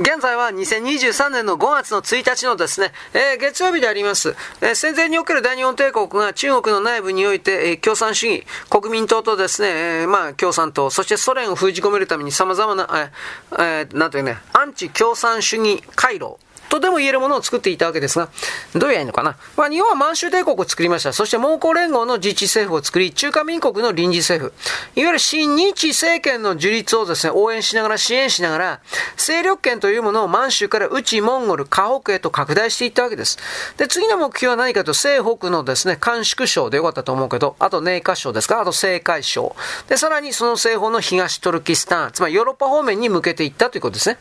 現在は2023年の5月の1日のですね、えー、月曜日であります、えー、戦前における大日本帝国が中国の内部において、えー、共産主義、国民党とですね、えー、まあ共産党、そしてソ連を封じ込めるために様々な、えー、えー、なんていうね、アンチ共産主義回路、とでも言えるものを作っていたわけですが、どうやいいのかな？まあ、日本は満州帝国を作りました。そして蒙古連合の自治政府を作り、中華民国の臨時政府、いわゆる新日政権の樹立をですね、応援しながら、支援しながら、勢力圏というものを満州から内モンゴル、河北へと拡大していったわけです。で、次の目標は何かと、西北のですね、甘粛省でよかったと思うけど、あと寧夏省ですか、あと青海省。で、さらにその西方の東トルキスタン、つまりヨーロッパ方面に向けていったということですね。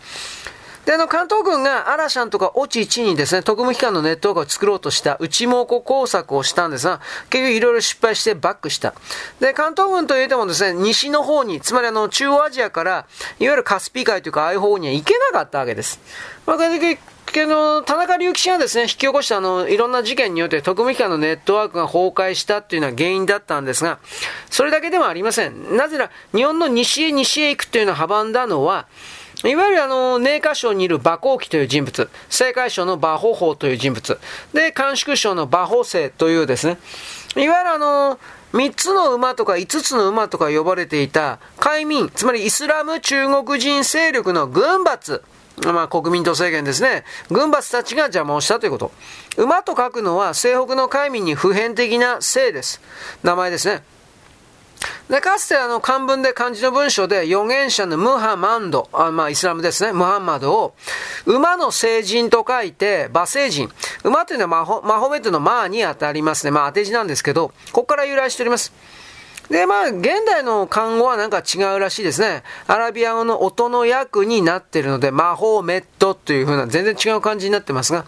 で、あの、関東軍がアラシャンとかオチチにですね、特務機関のネットワークを作ろうとした内蒙古工作をしたんですが、結局いろいろ失敗してバックした。で、関東軍といえてもですね、西の方に、つまりあの、中央アジアから、いわゆるカスピ海というか、ああいう方には行けなかったわけです。まあ、けど、田中隆吉がですね、引き起こしたあの、いろんな事件によって特務機関のネットワークが崩壊したっていうのは原因だったんですが、それだけではありません。なぜなら、日本の西へ西へ行くっていうのを阻んだのは、いわゆるあの、寧夏省にいる馬光記という人物、青海省の馬保法という人物、で、甘粛省の馬保生というですね、いわゆるあの、三つの馬とか五つの馬とか呼ばれていた海民、つまりイスラム中国人勢力の軍閥、まあ国民党政権ですね。軍閥たちが邪魔をしたということ。馬と書くのは西北の海民に普遍的な姓です。名前ですね。で、かつてあの漢文で漢字の文章で預言者のムハマンド、あまあイスラムですね、ムハンマドを、馬の聖人と書いて、馬聖人。馬というのはマホマホメットのマーに当たりますね。まあ当て字なんですけど、ここから由来しております。で、まあ、現代の漢語はなんか違うらしいですね。アラビア語の音の訳になっているので、魔法メットという風な全然違う感じになってますが、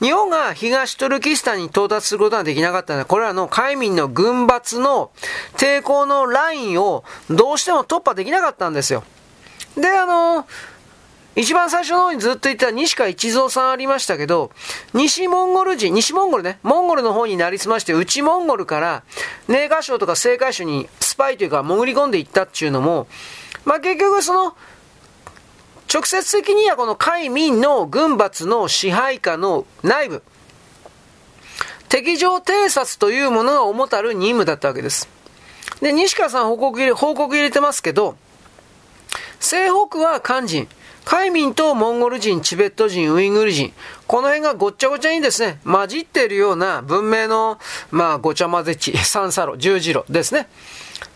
日本が東トルキスタンに到達することができなかったのは、これらの海民の軍閥の抵抗のラインをどうしても突破できなかったんですよ。で、あの、一番最初の方にずっと言った西川一蔵さんありましたけど、西モンゴル人、西モンゴルね、モンゴルの方になりすまして、内モンゴルから、寧夏省とか青海省にスパイというか潜り込んでいったっていうのも、まあ結局その、直接的にはこの海民の軍閥の支配下の内部、敵情偵察というものが主たる任務だったわけです。で、西川さん報告入れ、報告入れてますけど、西北は漢人、海民とモンゴル人、チベット人、ウイグル人、この辺がごっちゃごちゃにですね、混じっているような文明の、まあ、ごちゃ混ぜ地、三叉路、十字路ですね。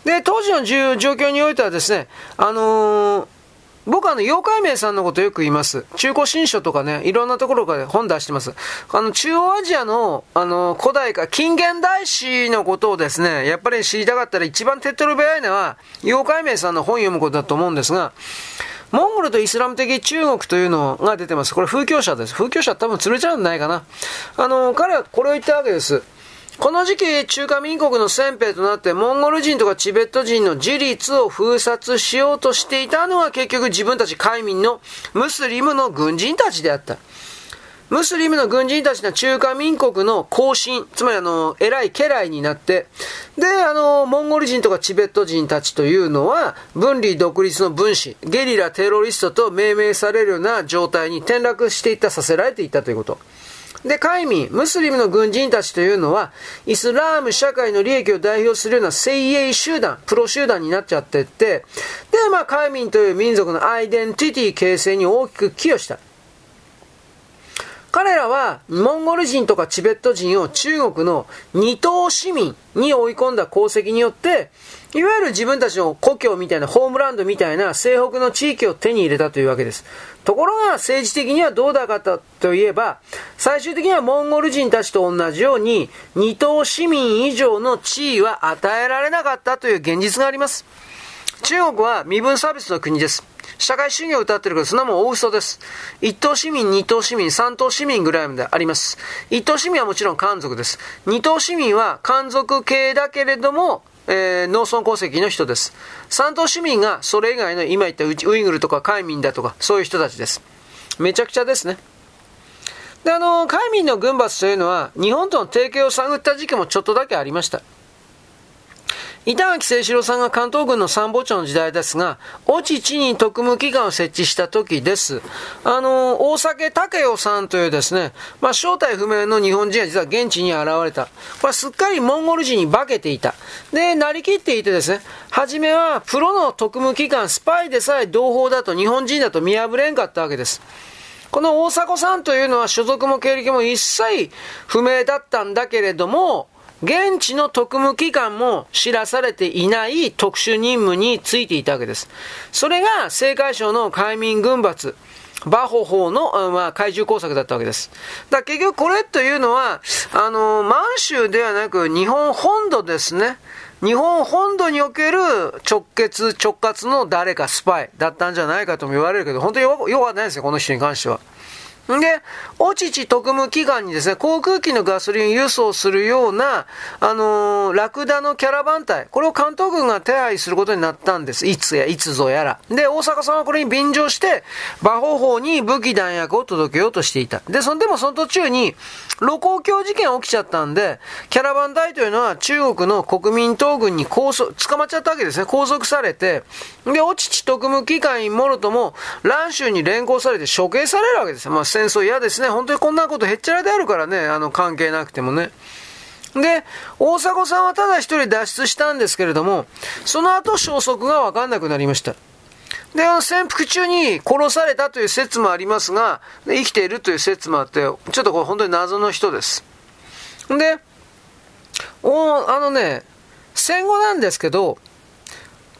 で、当時の状況においてはですね、あのー僕はあの、妖怪名さんのことよく言います。中古新書とかね、いろんなところから本出してます。あの、中央アジアの、あの、古代か、近現代史のことをですね、やっぱり知りたかったら一番手っ取り早いのは、妖怪名さんの本読むことだと思うんですが、モンゴルとイスラム的中国というのが出てます。これ風教者です。風教者多分釣れちゃうんじゃないかな。あの、彼はこれを言ったわけです。この時期、中華民国の先兵となって、モンゴル人とかチベット人の自立を封殺しようとしていたのは結局自分たち海民のムスリムの軍人たちであった。ムスリムの軍人たちの中華民国の後進、つまりあの、偉い家来になって、で、あの、モンゴル人とかチベット人たちというのは、分離独立の分子、ゲリラテロリストと命名されるような状態に転落していった、させられていったということ。で、海民、ムスリムの軍人たちというのは、イスラーム社会の利益を代表するような精鋭集団、プロ集団になっちゃってって、で、まあ、海民という民族のアイデンティティ形成に大きく寄与した。彼らは、モンゴル人とかチベット人を中国の二等市民に追い込んだ功績によって、いわゆる自分たちの故郷みたいな、ホームランドみたいな西北の地域を手に入れたというわけです。ところが政治的にはどうだかったといえば、最終的にはモンゴル人たちと同じように、二等市民以上の地位は与えられなかったという現実があります。中国は身分差別の国です。社会主義を歌ってるけど、そんなもん大嘘です。一等市民、二等市民、三等市民ぐらいまであります。一等市民はもちろん漢族です。二等市民は漢族系だけれども、えー、農村戸籍の人です。三等市民がそれ以外の今言ったウイグルとか海民だとかそういう人たちです。めちゃくちゃですね。で、あの、海民の軍閥というのは日本との提携を探った時期もちょっとだけありました。板垣清志郎さんが関東軍の参謀長の時代ですが、越智地に特務機関を設置した時です。あの、大酒武雄さんというですね、まあ、正体不明の日本人が実は現地に現れた。これすっかりモンゴル人に化けていた。で、なりきっていてですね、はじめはプロの特務機関、スパイでさえ同胞だと日本人だと見破れんかったわけです。この大迫さんというのは所属も経歴も一切不明だったんだけれども、現地の特務機関も知らされていない特殊任務についていたわけです。それが青海省の海民軍閥。バホ法の、まあ、怪獣工作だったわけです。だ結局これというのは、あの、満州ではなく日本本土ですね。日本本土における直結、直轄の誰かスパイだったんじゃないかとも言われるけど、本当によくわかんないですよ、この人に関しては。で、おちち特務機関にですね、航空機のガソリン輸送するような、あのー、ラクダのキャラバン隊、これを関東軍が手配することになったんです。いつやいつぞやら。で、大阪さんはこれに便乗して、馬方法に武器弾薬を届けようとしていた。で、そんでもその途中に、露光橋事件起きちゃったんで、キャラバン隊というのは中国の国民党軍に拘束、捕まっちゃったわけですね。拘束されて、で、おちち特務機関員もろとも、乱州に連行されて処刑されるわけですよ。まあ戦争嫌ですね。本当にこんなことへっちゃらであるからね、あの、関係なくてもね。で、大迫さんはただ一人脱出したんですけれども、その後消息がわかんなくなりました。で、あの、潜伏中に殺されたという説もありますが、生きているという説もあって、ちょっとこれ本当に謎の人です。で、おあのね、戦後なんですけど、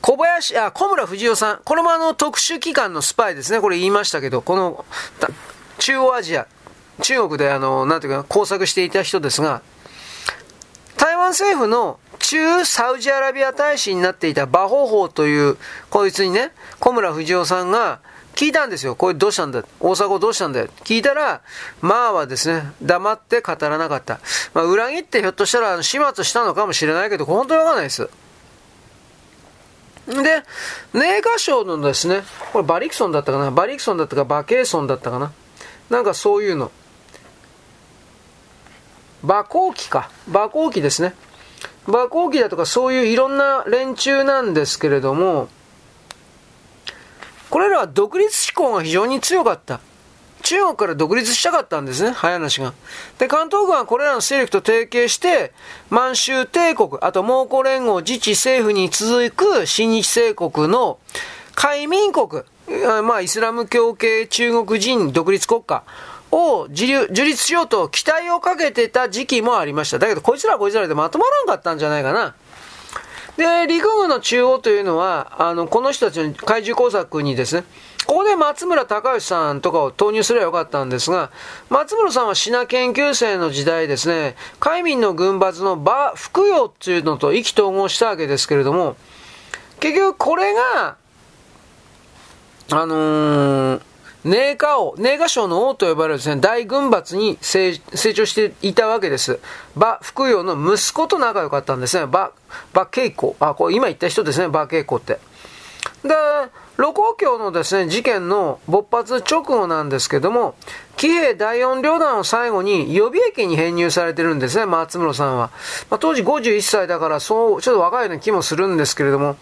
小林、あ、小村藤夫さん。これもあの特殊機関のスパイですね。これ言いましたけど、この、中央アジア、中国であの、なんていうか、工作していた人ですが、台湾政府の中サウジアラビア大使になっていた馬ホ法という、こいつにね、小村藤夫さんが聞いたんですよ。これどうしたんだ？大阪どうしたんだよ聞いたら、まあはですね、黙って語らなかった。まあ、裏切ってひょっとしたら始末したのかもしれないけど、本当にわかんないです。で、ネーガ賞のですね、これバリクソンだったかな？バリクソンだったかバケーソンだったかな？なんかそういうの。馬行機か。馬行機ですね。馬行機だとかそういういろんな連中なんですけれども、これらは独立志向が非常に強かった。中国から独立したかったんですね、早話が。で、関東軍はこれらの勢力と提携して、満州帝国、あと蒙古連合自治政府に続く新日帝国の海民国、まあ、イスラム教系中国人独立国家を樹立しようと期待をかけてた時期もありました。だけど、こいつらこいつらでまとまらんかったんじゃないかな。で、陸軍の中央というのは、あの、この人たちの怪獣工作にですね、ここで松村隆義さんとかを投入すればよかったんですが、松村さんはシナ研究生の時代ですね、海民の軍閥の馬、福用っていうのと意気投合したわけですけれども、結局これが、あのー、ネーカ王、ネーガ省の王と呼ばれるですね、大軍閥に成長していたわけです。馬福用の息子と仲良かったんですね。馬、馬稽古。あ、これ今言った人ですね、馬稽古って。で、露光橋のですね、事件の勃発直後なんですけども、騎兵第四旅団を最後に予備役に編入されてるんですね、松室さんは。まあ、当時51歳だから、そう、ちょっと若いような気もするんですけれども、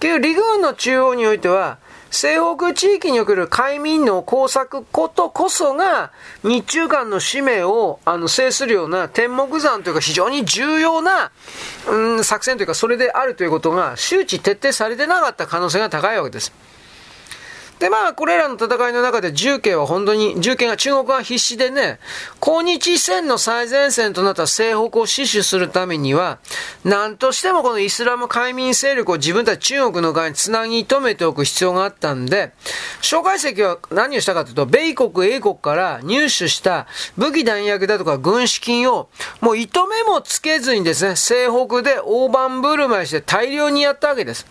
結局、陸軍の中央においては、西北地域における海民の工作ことこそが、日中間の使命をあの制するような天目山というか非常に重要な、うん、作戦というかそれであるということが周知徹底されてなかった可能性が高いわけです。で、まあ、これらの戦いの中で重慶は本当に、重慶が中国は必死でね、抗日戦の最前線となった西北を死守するためには、何としてもこのイスラム海民勢力を自分たち中国の側につなぎ止めておく必要があったんで、蒋介石は何をしたかというと、米国、英国から入手した武器弾薬だとか軍資金を、もう糸目もつけずにですね、西北で大盤振る舞いして大量にやったわけです。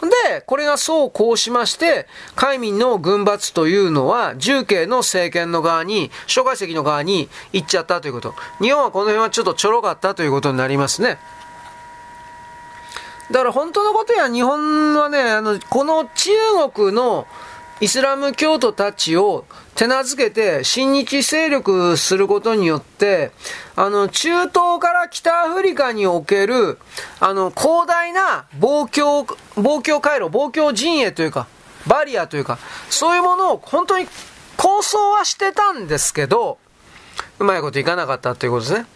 で、これがそうこうしまして、海民の軍閥というのは、重慶の政権の側に、蒋介石の側に行っちゃったということ。日本はこの辺はちょっとちょろかったということになりますね。だから本当のことや日本はね、あの、この中国のイスラム教徒たちを手なずけて親日勢力することによって、あの、中東から北アフリカにおける、あの、広大な防教、防教回路、防教陣営というか、バリアというか、そういうものを本当に構想はしてたんですけど、うまいこといかなかったということですね。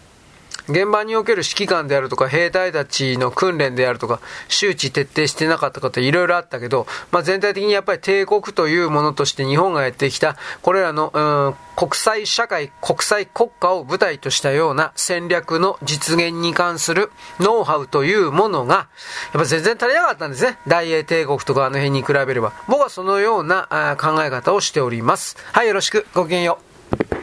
現場における指揮官であるとか、兵隊たちの訓練であるとか、周知徹底してなかったこといろいろあったけど、まあ、全体的にやっぱり帝国というものとして日本がやってきた、これらの、うん、国際社会、国際国家を舞台としたような戦略の実現に関するノウハウというものが、やっぱ全然足りなかったんですね。大英帝国とかあの辺に比べれば。僕はそのような考え方をしております。はい、よろしく。ごきげんよう。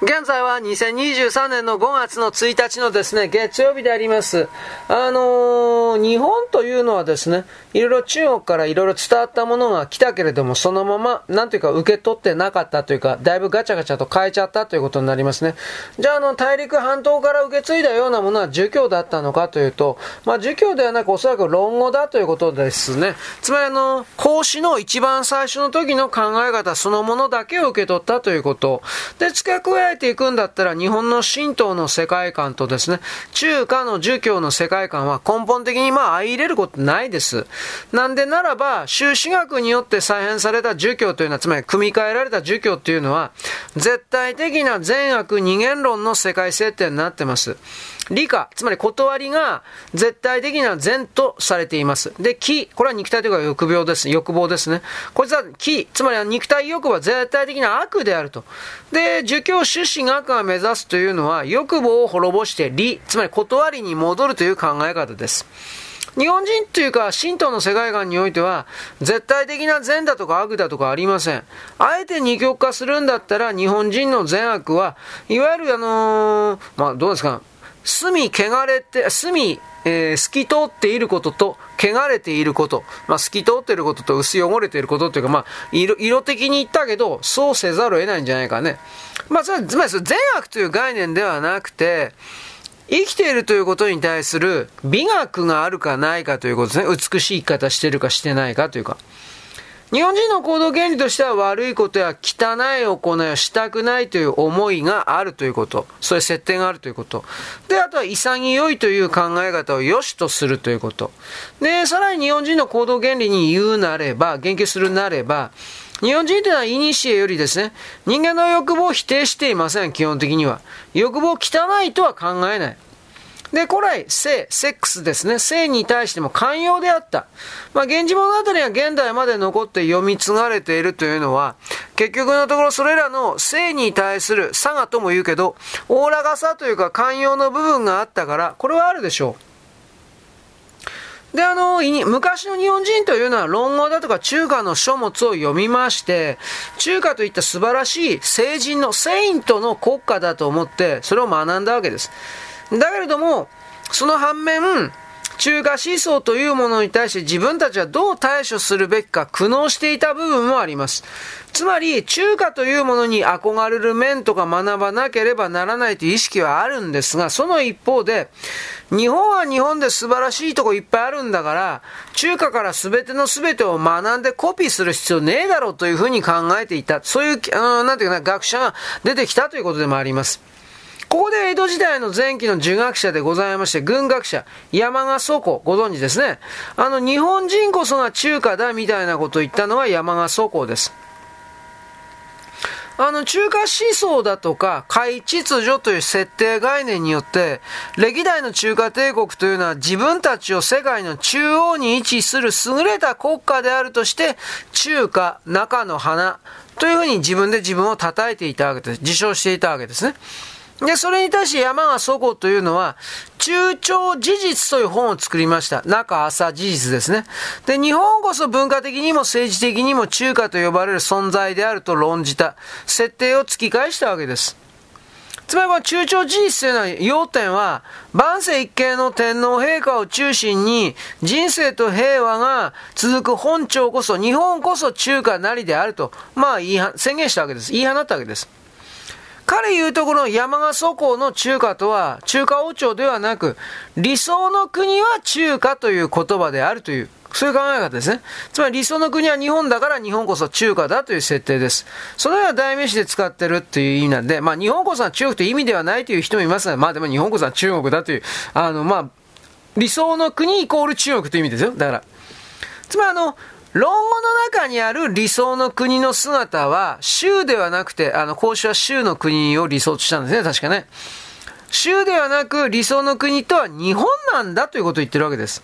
現在は2023年の5月の1日のですね、月曜日であります。あのー、日本というのはですね、いろいろ中国からいろいろ伝わったものが来たけれども、そのまま、なんというか受け取ってなかったというか、だいぶガチャガチャと変えちゃったということになりますね。じゃあ、あの、大陸半島から受け継いだようなものは儒教だったのかというと、まあ、儒教ではなくおそらく論語だということですね。つまり、あの、孔子の一番最初の時の考え方そのものだけを受け取ったということ。で、付け加えていくんだったら日本の神道の世界観とですね、中華の儒教の世界観は根本的にまあ相入れることないです。なんでならば、修士学によって再編された儒教というのは、つまり組み替えられた儒教というのは、絶対的な善悪二元論の世界設定になってます。理科、つまり断りが絶対的な善とされています。で、気、これは肉体というか欲病です。欲望ですね。こいつは気、つまり肉体欲は絶対的な悪であると。で、儒教出身学が目指すというのは欲望を滅ぼして理、つまり断りに戻るという考え方です。日本人というか、神道の世界観においては、絶対的な善だとか悪だとかありません。あえて二極化するんだったら、日本人の善悪は、いわゆるあのー、まあ、どうですか、隅、汚れて、隅、えー、透き通っていることと、汚れていること、まあ、透き通っていることと薄汚れていることというか、まあ、色、色的に言ったけど、そうせざるを得ないんじゃないかね。まあ、それは、つまり、善悪という概念ではなくて、生きているということに対する美学があるかないかということですね。美しい生き方してるかしてないかというか。日本人の行動原理としては悪いことや汚い行いをしたくないという思いがあるということ。そういう設定があるということ。で、あとは潔いという考え方を良しとするということ。で、さらに日本人の行動原理に言うなれば、言及するなれば、日本人というのはイニシエよりですね、人間の欲望を否定していません、基本的には。欲望汚いとは考えない。で、古来、性、セックスですね。性に対しても寛容であった。まあ、源氏物語が現代まで残って読み継がれているというのは、結局のところそれらの性に対する差がとも言うけど、おおらかさというか寛容の部分があったから、これはあるでしょう。で、あの、昔の日本人というのは論語だとか中華の書物を読みまして、中華といった素晴らしい聖人の、セイントの国家だと思って、それを学んだわけです。だけれども、その反面、中華思想というものに対して自分たちはどう対処するべきか苦悩していた部分もあります。つまり、中華というものに憧れる面とか学ばなければならないという意識はあるんですが、その一方で、日本は日本で素晴らしいとこいっぱいあるんだから、中華から全ての全てを学んでコピーする必要ねえだろうというふうに考えていた。そういう、うん、なんていうかな、学者が出てきたということでもあります。ここで江戸時代の前期の儒学者でございまして、軍学者、山賀祖子、ご存知ですね。あの、日本人こそが中華だみたいなことを言ったのは山賀祖子です。あの、中華思想だとか、海秩序という設定概念によって、歴代の中華帝国というのは自分たちを世界の中央に位置する優れた国家であるとして、中華、中の花、というふうに自分で自分を称えていたわけです。自称していたわけですね。で、それに対して山賀祖子というのは、中朝事実という本を作りました。中朝事実ですね。で、日本こそ文化的にも政治的にも中華と呼ばれる存在であると論じた設定を突き返したわけです。つまりは中朝事実というのは、要点は、万世一系の天皇陛下を中心に、人生と平和が続く本朝こそ、日本こそ中華なりであると、まあ、宣言したわけです。言い放ったわけです。彼言うところの山賀祖公の中華とは、中華王朝ではなく、理想の国は中華という言葉であるという、そういう考え方ですね。つまり理想の国は日本だから日本こそ中華だという設定です。そのような代名詞で使ってるっていう意味なんで、まあ日本こそは中国という意味ではないという人もいますが、まあでも日本こそは中国だという、あのまあ、理想の国イコール中国という意味ですよ。だから。つまりあの、論語の中にある理想の国の姿は、州ではなくて、あの、孔子は州の国を理想としたんですね、確かね。州ではなく理想の国とは日本なんだということを言ってるわけです。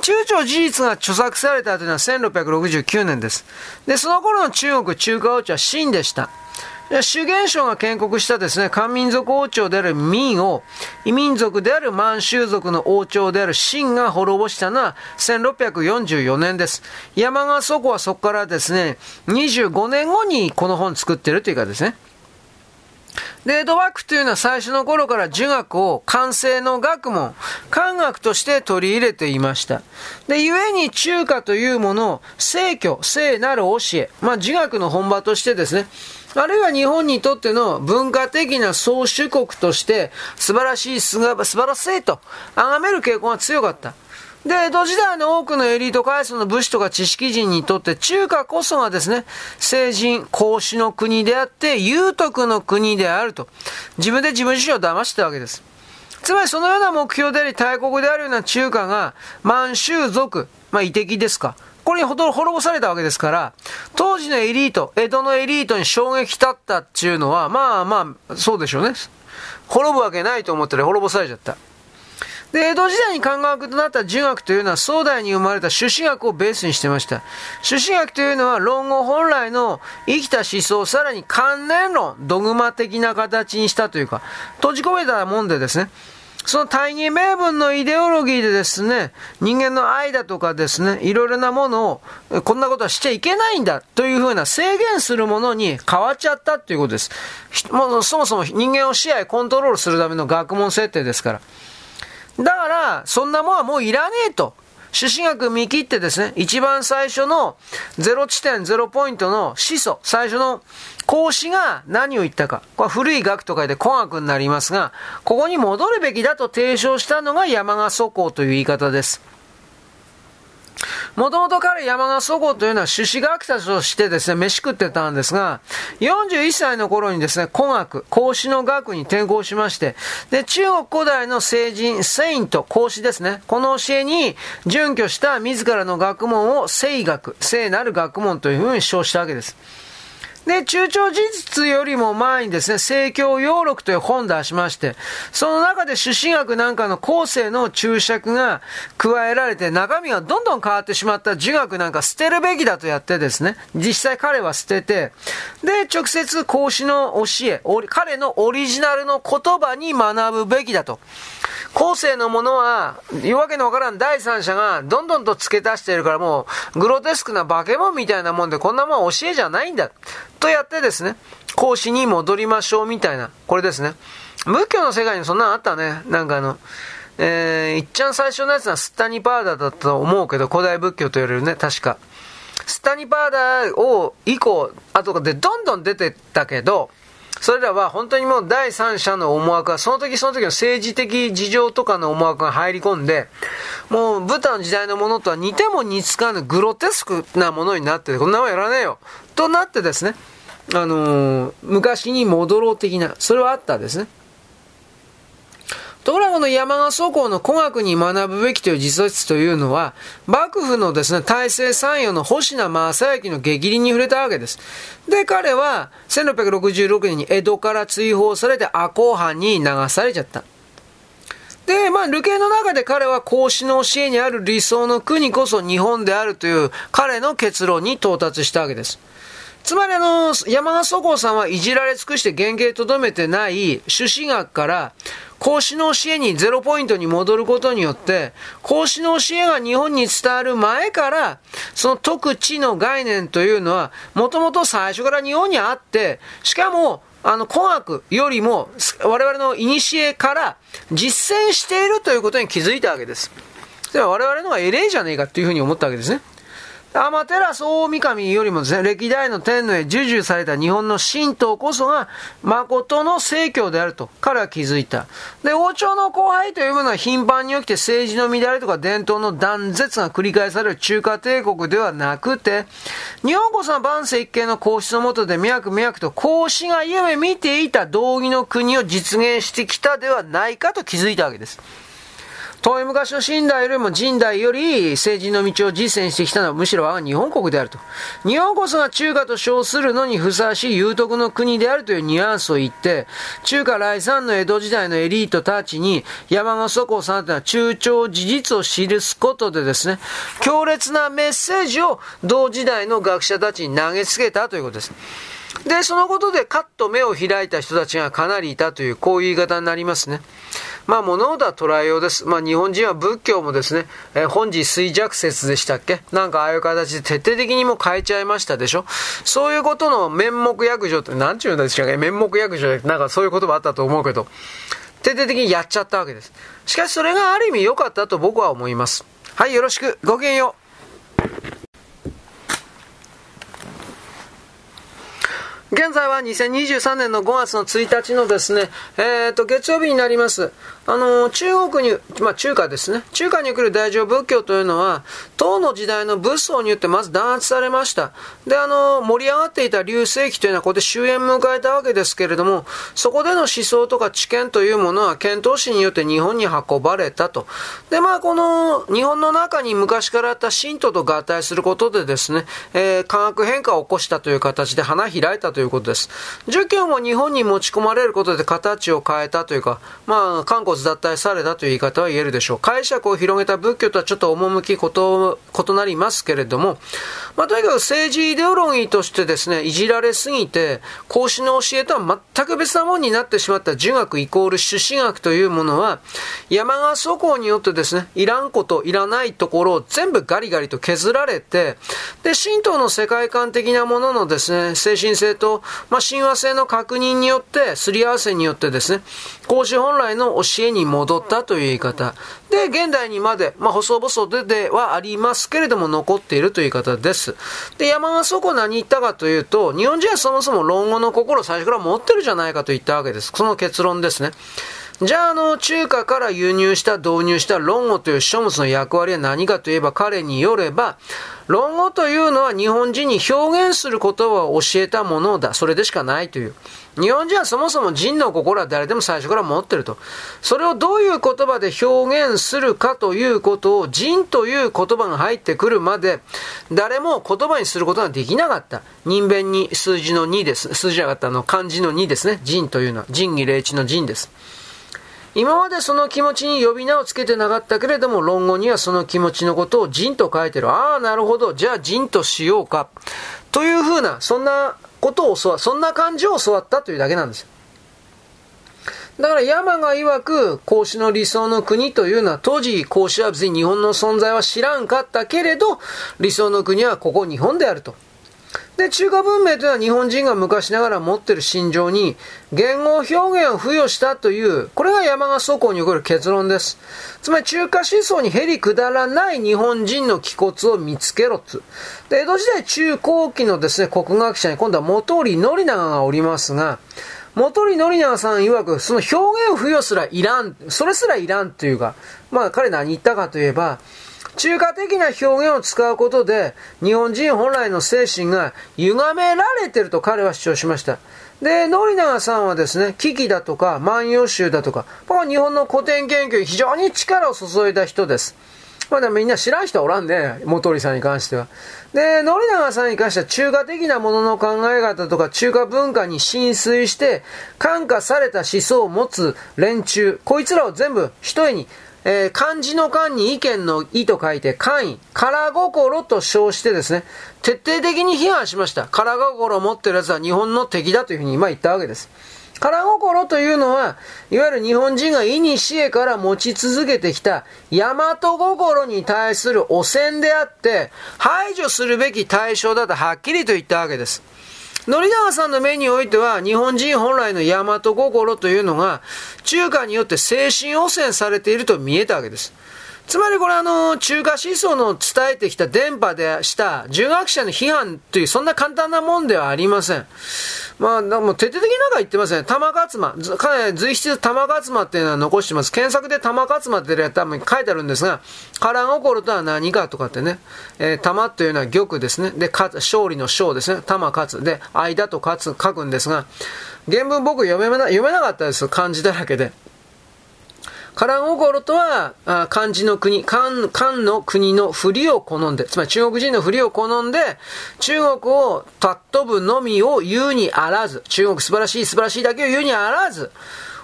中朝事実が著作されたというのは1669年です。で、その頃の中国中華王朝は秦でした。主元省が建国したですね、漢民族王朝である民を、異民族である満州族の王朝である秦が滅ぼしたのは1644年です。山川祖母はそこからですね、25年後にこの本作ってるというかですね。で、江戸幕府というのは最初の頃から儒学を完成の学問、漢学として取り入れていました。で、故に中華というものを聖教、聖なる教え、まあ、儒学の本場としてですね、あるいは日本にとっての文化的な総主国として素晴らしい、素晴らしいと崇める傾向が強かった。で、江戸時代の多くのエリート階層の武士とか知識人にとって中華こそがですね、成人、孔子の国であって、裕徳の国であると、自分で自分自身を騙してたわけです。つまりそのような目標であり、大国であるような中華が、満州族、まあ、遺敵ですか。これにほど滅ぼされたわけですから、当時のエリート、江戸のエリートに衝撃立ったっていうのは、まあまあ、そうでしょうね。滅ぶわけないと思ったら滅ぼされちゃった。で、江戸時代に考学となった儒学というのは、宋代に生まれた朱子学をベースにしてました。朱子学というのは、論語本来の生きた思想、さらに観念論、ドグマ的な形にしたというか、閉じ込めたもんでですね、その大義名分のイデオロギーでですね、人間の愛だとかですね、いろいろなものを、こんなことはしちゃいけないんだというふうな制限するものに変わっちゃったということです。もうそもそも人間を支配、コントロールするための学問設定ですから。だから、そんなもんはもういらねえと。朱子学見切ってですね、一番最初の0地点0ポイントの始祖、最初の孔子が何を言ったか。これは古い学と書いて古学になりますが、ここに戻るべきだと提唱したのが山賀祖孔という言い方です。もともと彼山賀祖公というのは朱子学者としてですね、飯食ってたんですが、41歳の頃にですね、古学、孔子の学に転校しまして、で、中国古代の聖人、セイント、孔子ですね、この教えに準拠した自らの学問を聖学、聖なる学問というふうに称したわけです。で、中朝事実よりも前にですね、聖教要録という本出しまして、その中で朱子学なんかの後世の注釈が加えられて、中身がどんどん変わってしまった儒学なんか捨てるべきだとやってですね、実際彼は捨てて、で、直接孔子の教え、彼のオリジナルの言葉に学ぶべきだと。後世のものは、いうわけのわからん第三者がどんどんと付け足しているからもう、グロテスクな化け物みたいなもんで、こんなもん教えじゃないんだ。とやってですね、孔子に戻りましょうみたいな、これですね。仏教の世界にそんなのあったね。なんかあの、えー、いっちゃん最初のやつはスタニパーダだったと思うけど、古代仏教と言われるね、確か。スタニパーダを以降、後でどんどん出てったけど、それらは本当にもう第三者の思惑が、その時その時の政治的事情とかの思惑が入り込んで、もうブタの時代のものとは似ても似つかぬグロテスクなものになってて、こんなもんやらねえよ。となってですね、あのー、昔に戻ろう的な、それはあったんですね。ところがこの山賀祖公の古学に学ぶべきという実説というのは、幕府のですね、大政参与の星名正幸の激鱗に触れたわけです。で、彼は1666年に江戸から追放されて赤穂藩に流されちゃった。で、まあ、流刑の中で彼は孔子の教えにある理想の国こそ日本であるという彼の結論に到達したわけです。つまりあの、山賀祖公さんはいじられ尽くして原型とどめてない朱子学から、孔子の教えにゼロポイントに戻ることによって、孔子の教えが日本に伝わる前から、その特知の概念というのは、もともと最初から日本にあって、しかも、あの、古学よりも、我々の古から実践しているということに気づいたわけです。では我々のは偉いじゃねえかというふうに思ったわけですね。アマテラス大神よりも歴代の天皇へ授受された日本の神道こそが誠の聖教であると彼は気づいた。で、王朝の荒廃というものは頻繁に起きて政治の乱れとか伝統の断絶が繰り返される中華帝国ではなくて、日本こそは万世一系の皇室の下で脈々と孔子が夢見ていた道義の国を実現してきたではないかと気づいたわけです。遠い昔の清代よりも神代より政治の道を実践してきたのはむしろ我が日本国であると。日本こそが中華と称するのにふさわしい有徳の国であるというニュアンスを言って、中華来産の江戸時代のエリートたちに山賀祖公さんというのは中朝事実を記すことでですね、強烈なメッセージを同時代の学者たちに投げつけたということです。で、そのことでカッと目を開いた人たちがかなりいたという、こういう言い方になりますね。まあ、物事は捉えようです。まあ、日本人は仏教もですね、えー、本日衰弱説でしたっけ？なんかああいう形で徹底的にも変えちゃいましたでしょ？そういうことの面目役所って、なんちゅうんですかね面目役所で、なんかそういう言葉あったと思うけど、徹底的にやっちゃったわけです。しかしそれがある意味良かったと僕は思います。はい、よろしく。ごきげんよう。現在は2023年の5月の1日のですね、えっ、ー、と、月曜日になります。あの、中国に、まあ中華ですね。中華に来る大乗仏教というのは、唐の時代の仏僧によってまず弾圧されました。で、あの、盛り上がっていた流星期というのはここで終焉迎えたわけですけれども、そこでの思想とか知見というものは、遣唐使によって日本に運ばれたと。で、まあこの、日本の中に昔からあった神道と合体することでですね、えー、科学変化を起こしたという形で花開いたということです。儒教も日本に持ち込まれることで形を変えたというか、まあ、韓国脱退されたという言い方は言えるでしょう。解釈を広げた仏教とはちょっと趣こと異なりますけれども、まあ、とにかく政治イデオロギーとしてですね、いじられすぎて、孔子の教えとは全く別なものになってしまった儒学イコール朱子学というものは、山川祖公によってですね、いらんこと、いらないところを全部ガリガリと削られて、で、神道の世界観的なもののですね、精神性と、まあ、親和性の確認によって、すり合わせによってですね、孔子本来の教えに戻ったという言い方。で、現代にまで、まあ、細々ではありますけれども、残っているという言い方です。で、山がそこ何言ったかというと、日本人はそもそも論語の心を最初から持ってるじゃないかと言ったわけです。その結論ですね。じゃあ、あの、中華から輸入した、導入した論語という書物の役割は何かといえば、彼によれば、論語というのは日本人に表現することを教えたものだ。それでしかないという。日本人はそもそも人の心は誰でも最初から持ってると。それをどういう言葉で表現するかということを人という言葉が入ってくるまで、誰も言葉にすることができなかった。人弁に数字の2です。数字じゃなかったの漢字の2ですね。人というのは。仁義礼智の人です。今までその気持ちに呼び名をつけてなかったけれども、論語にはその気持ちのことを人と書いてる。ああ、なるほど。じゃあ人としようか。というふうな、そんなことを教わ、そんな感じを教わったというだけなんですよ。だから山が曰く、孔子の理想の国というのは、当時孔子は別に日本の存在は知らんかったけれど、理想の国はここ日本であると。で、中華文明というのは日本人が昔ながら持っている心情に言語表現を付与したという、これが山賀祖公に起こる結論です。つまり中華思想にへりくだらない日本人の気骨を見つけろつ。で、江戸時代中後期のですね、国学者に今度は元利宣長がおりますが、元利宣長さん曰く、その表現を付与すらいらん、それすらいらんというか、まあ彼何言ったかといえば、中華的な表現を使うことで、日本人本来の精神が歪められてると彼は主張しました。で、ノリナガさんはですね、危機だとか、万葉集だとか、日本の古典研究に非常に力を注いだ人です。まだみんな知らん人はおらんね、元利さんに関しては。で、ノリナガさんに関しては中華的なものの考え方とか中華文化に浸水して感化された思想を持つ連中、こいつらを全部一重にえー、漢字の漢に意見の意と書いて、漢意、空心と称してですね、徹底的に批判しました。空心を持ってる奴は日本の敵だというふうに今言ったわけです。空心というのは、いわゆる日本人が意にしえから持ち続けてきた大和心に対する汚染であって、排除するべき対象だとはっきりと言ったわけです。ノリダさんの目においては、日本人本来の大和心というのが、中華によって精神汚染されていると見えたわけです。つまりこれあの、中華思想の伝えてきた電波でした儒学者の批判というそんな簡単なもんではありません。まあ、もう徹底的になんか言ってますね。玉勝間。かなり随筆玉勝間っていうのは残してます。検索で玉勝間って多分書いてあるんですが、空心とは何かとかってね、えー、玉というのは玉ですね。で、勝、勝利の勝ですね。玉勝。で、間と勝書くんですが、原文僕読めな、読めなかったです。漢字だらけで。カランオゴロとは、漢字の国、漢、漢の国のふりを好んで、つまり中国人のふりを好んで、中国を尊ぶのみを言うにあらず、中国素晴らしい素晴らしいだけを言うにあらず、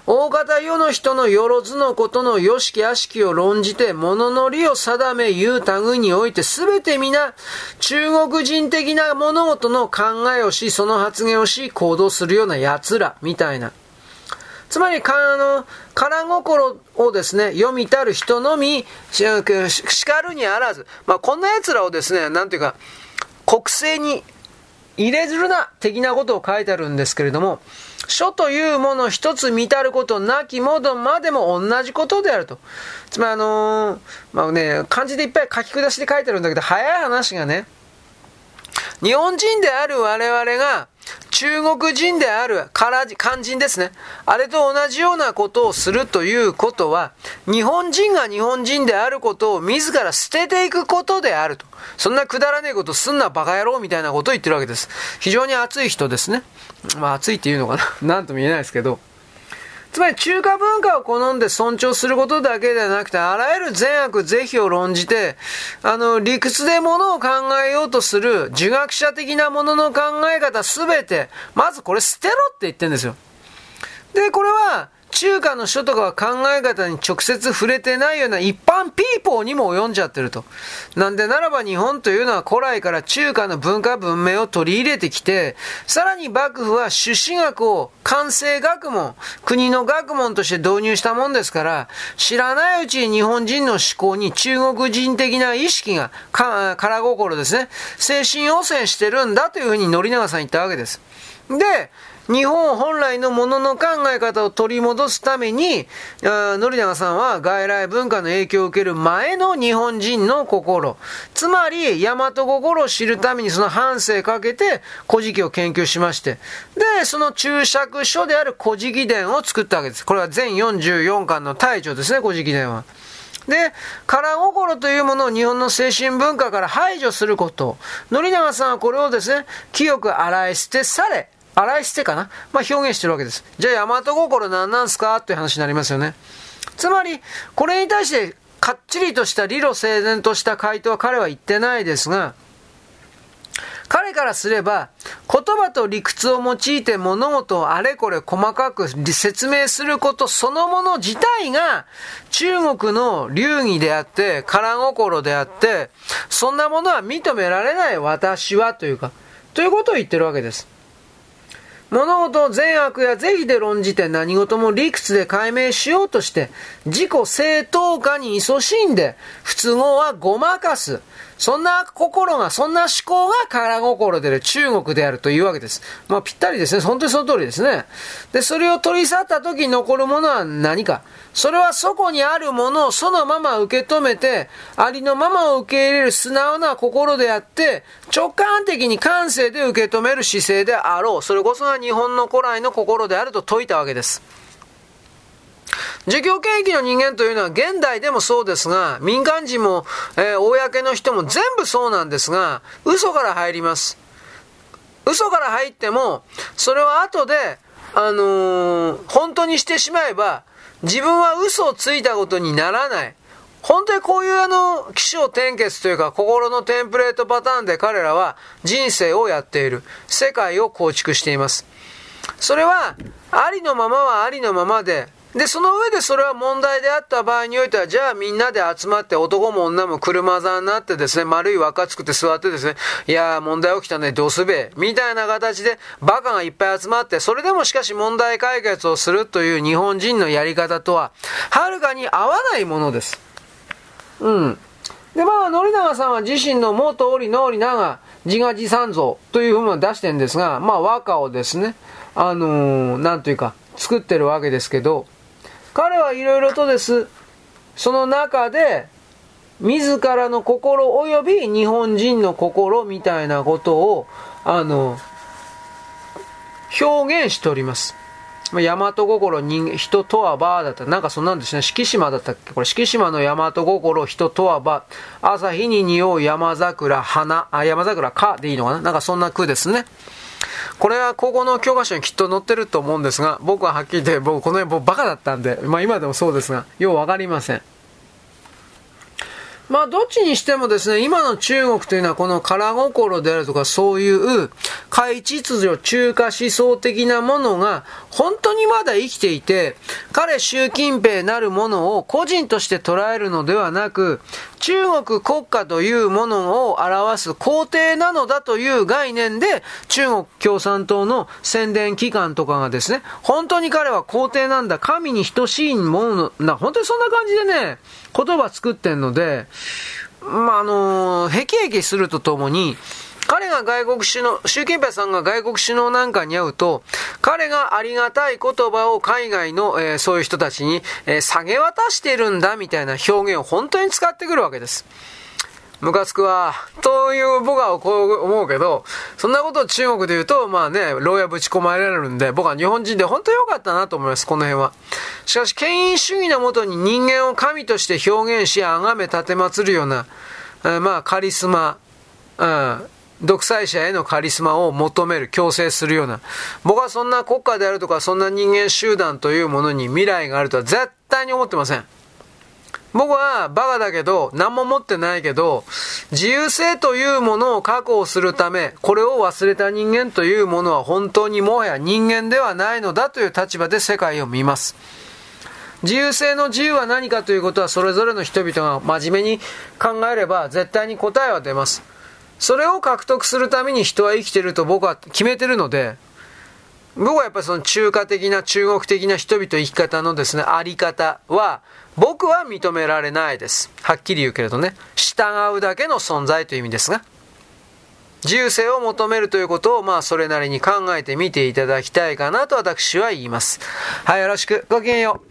大方世の人のよろずのことのよしき悪しきを論じて、物の利を定め言う類において、すべて皆、中国人的な物事の考えをし、その発言をし、行動するような奴ら、みたいな。つまり、あの、空心をですね、読みたる人のみ、し叱るにあらず、まあ、こんな奴らをですね、なんていうか、国政に入れずるな、的なことを書いてあるんですけれども、書というもの一つ見たることなきものまでも同じことであると。つまりあのー、まあね、漢字でいっぱい書き下しで書いてあるんだけど、早い話がね、日本人である我々が、中国人である肝心ですね。あれと同じようなことをするということは、日本人が日本人であることを自ら捨てていくことであると。そんなくだらねえことすんなバカ野郎みたいなことを言ってるわけです。非常に熱い人ですね。まあ熱いっていうのかな。なんとも言えないですけど。つまり中華文化を好んで尊重することだけではなくて、あらゆる善悪是非を論じて、あの、理屈でものを考えようとする儒学者的なものの考え方すべて、まずこれ捨てろって言ってんですよ。で、これは、中華の書とかは考え方に直接触れてないような一般ピーポーにも及んじゃってると。なんでならば日本というのは古来から中華の文化文明を取り入れてきて、さらに幕府は朱子学を完成学問、国の学問として導入したもんですから、知らないうちに日本人の思考に中国人的な意識が、か、空心ですね、精神汚染してるんだというふうに則永さん言ったわけです。で、日本本来のものの考え方を取り戻すために、則永さんは外来文化の影響を受ける前の日本人の心、つまり大和心を知るためにその半生かけて古事記を研究しまして、で、その注釈書である古事記伝を作ったわけです。これは全44巻の大著ですね、古事記伝は。で、空心というものを日本の精神文化から排除すること。則永さんはこれをですね、清く洗い捨てされ、洗い捨てかな？まあ表現してるわけです。じゃあ、大和心何なんすか？っていう話になりますよね。つまり、これに対して、かっちりとした理路整然とした回答は彼は言ってないですが、彼からすれば、言葉と理屈を用いて物事をあれこれ細かく説明することそのもの自体が中国の流儀であって、空心であって、そんなものは認められない私はというか、ということを言ってるわけです。物事を善悪や是非で論じて何事も理屈で解明しようとして、自己正当化に勤しんで、不都合はごまかす。そんな心が、そんな思考が空心である中国であるというわけです。まあぴったりですね。本当にその通りですね。で、それを取り去った時に残るものは何か。それはそこにあるものをそのまま受け止めて、ありのままを受け入れる素直な心であって、直感的に感性で受け止める姿勢であろう。それこそが日本の古来の心であると説いたわけです。儒教権益の人間というのは現代でもそうですが、民間人も、えー、公の人も全部そうなんですが、嘘から入ります。嘘から入っても、それは後で、あのー、本当にしてしまえば、自分は嘘をついたことにならない。本当にこういうあの、起承転結というか、心のテンプレートパターンで彼らは人生をやっている。世界を構築しています。それは、ありのままはありのままで、で、その上でそれは問題であった場合においては、じゃあみんなで集まって男も女も車座になってですね、丸い輪っか作って座ってですね、いやー問題起きたね、どうすべみたいな形でバカがいっぱい集まって、それでもしかし問題解決をするという日本人のやり方とは、はるかに合わないものです。うん。で、まあ、則永さんは自身の元織の織長、自画自賛像というふうに出してるんですが、まあ、和歌をですね、あのー、なんというか、作ってるわけですけど、彼はいろいろとです。その中で、自らの心及び日本人の心みたいなことを、あの、表現しております。まあ、大和心人、人とはばだった。なんかそんなんですね。四季島だったっけ？これ四季島の大和心、人とはば。朝日に匂う山桜、花、あ、山桜かでいいのかな？なんかそんな句ですね。これは高校の教科書にきっと載ってると思うんですが、僕ははっきり言って、僕この辺僕バカだったんで、まあ今でもそうですが、ようわかりません。まあ、どっちにしてもですね、今の中国というのはこの空心であるとか、そういう怪秩序、中華思想的なものが本当にまだ生きていて、彼習近平なるものを個人として捉えるのではなく、中国国家というものを表す皇帝なのだという概念で、中国共産党の宣伝機関とかがですね、本当に彼は皇帝なんだ、神に等しいものな、本当にそんな感じでね、言葉作ってんので、まあ、の、へきへきするとともに、彼が外国首脳、習近平さんが外国首脳なんかに会うと、彼がありがたい言葉を海外の、えー、そういう人たちに、えー、下げ渡してるんだみたいな表現を本当に使ってくるわけです。ムカつくわ。という僕はこう思うけど、そんなことを中国で言うと、まあね、牢屋ぶち込まれるんで、僕は日本人で本当に良かったなと思います、この辺は。しかし、権威主義のもとに人間を神として表現し、崇め立て祀るような、えー、まあ、カリスマ、うん、独裁者へのカリスマを求める、強制するような。僕はそんな国家であるとか、そんな人間集団というものに未来があるとは絶対に思ってません。僕はバカだけど、何も持ってないけど、自由性というものを確保するため、これを忘れた人間というものは本当にもはや人間ではないのだという立場で世界を見ます。自由性の自由は何かということはそれぞれの人々が真面目に考えれば絶対に答えは出ます。それを獲得するために人は生きてると僕は決めてるので、僕はやっぱりその中華的な中国的な人々生き方のですね、あり方は、僕は認められないです。はっきり言うけれどね、従うだけの存在という意味ですが、自由性を求めるということを、まあ、それなりに考えてみていただきたいかなと私は言います。はい、よろしく。ごきげんよう。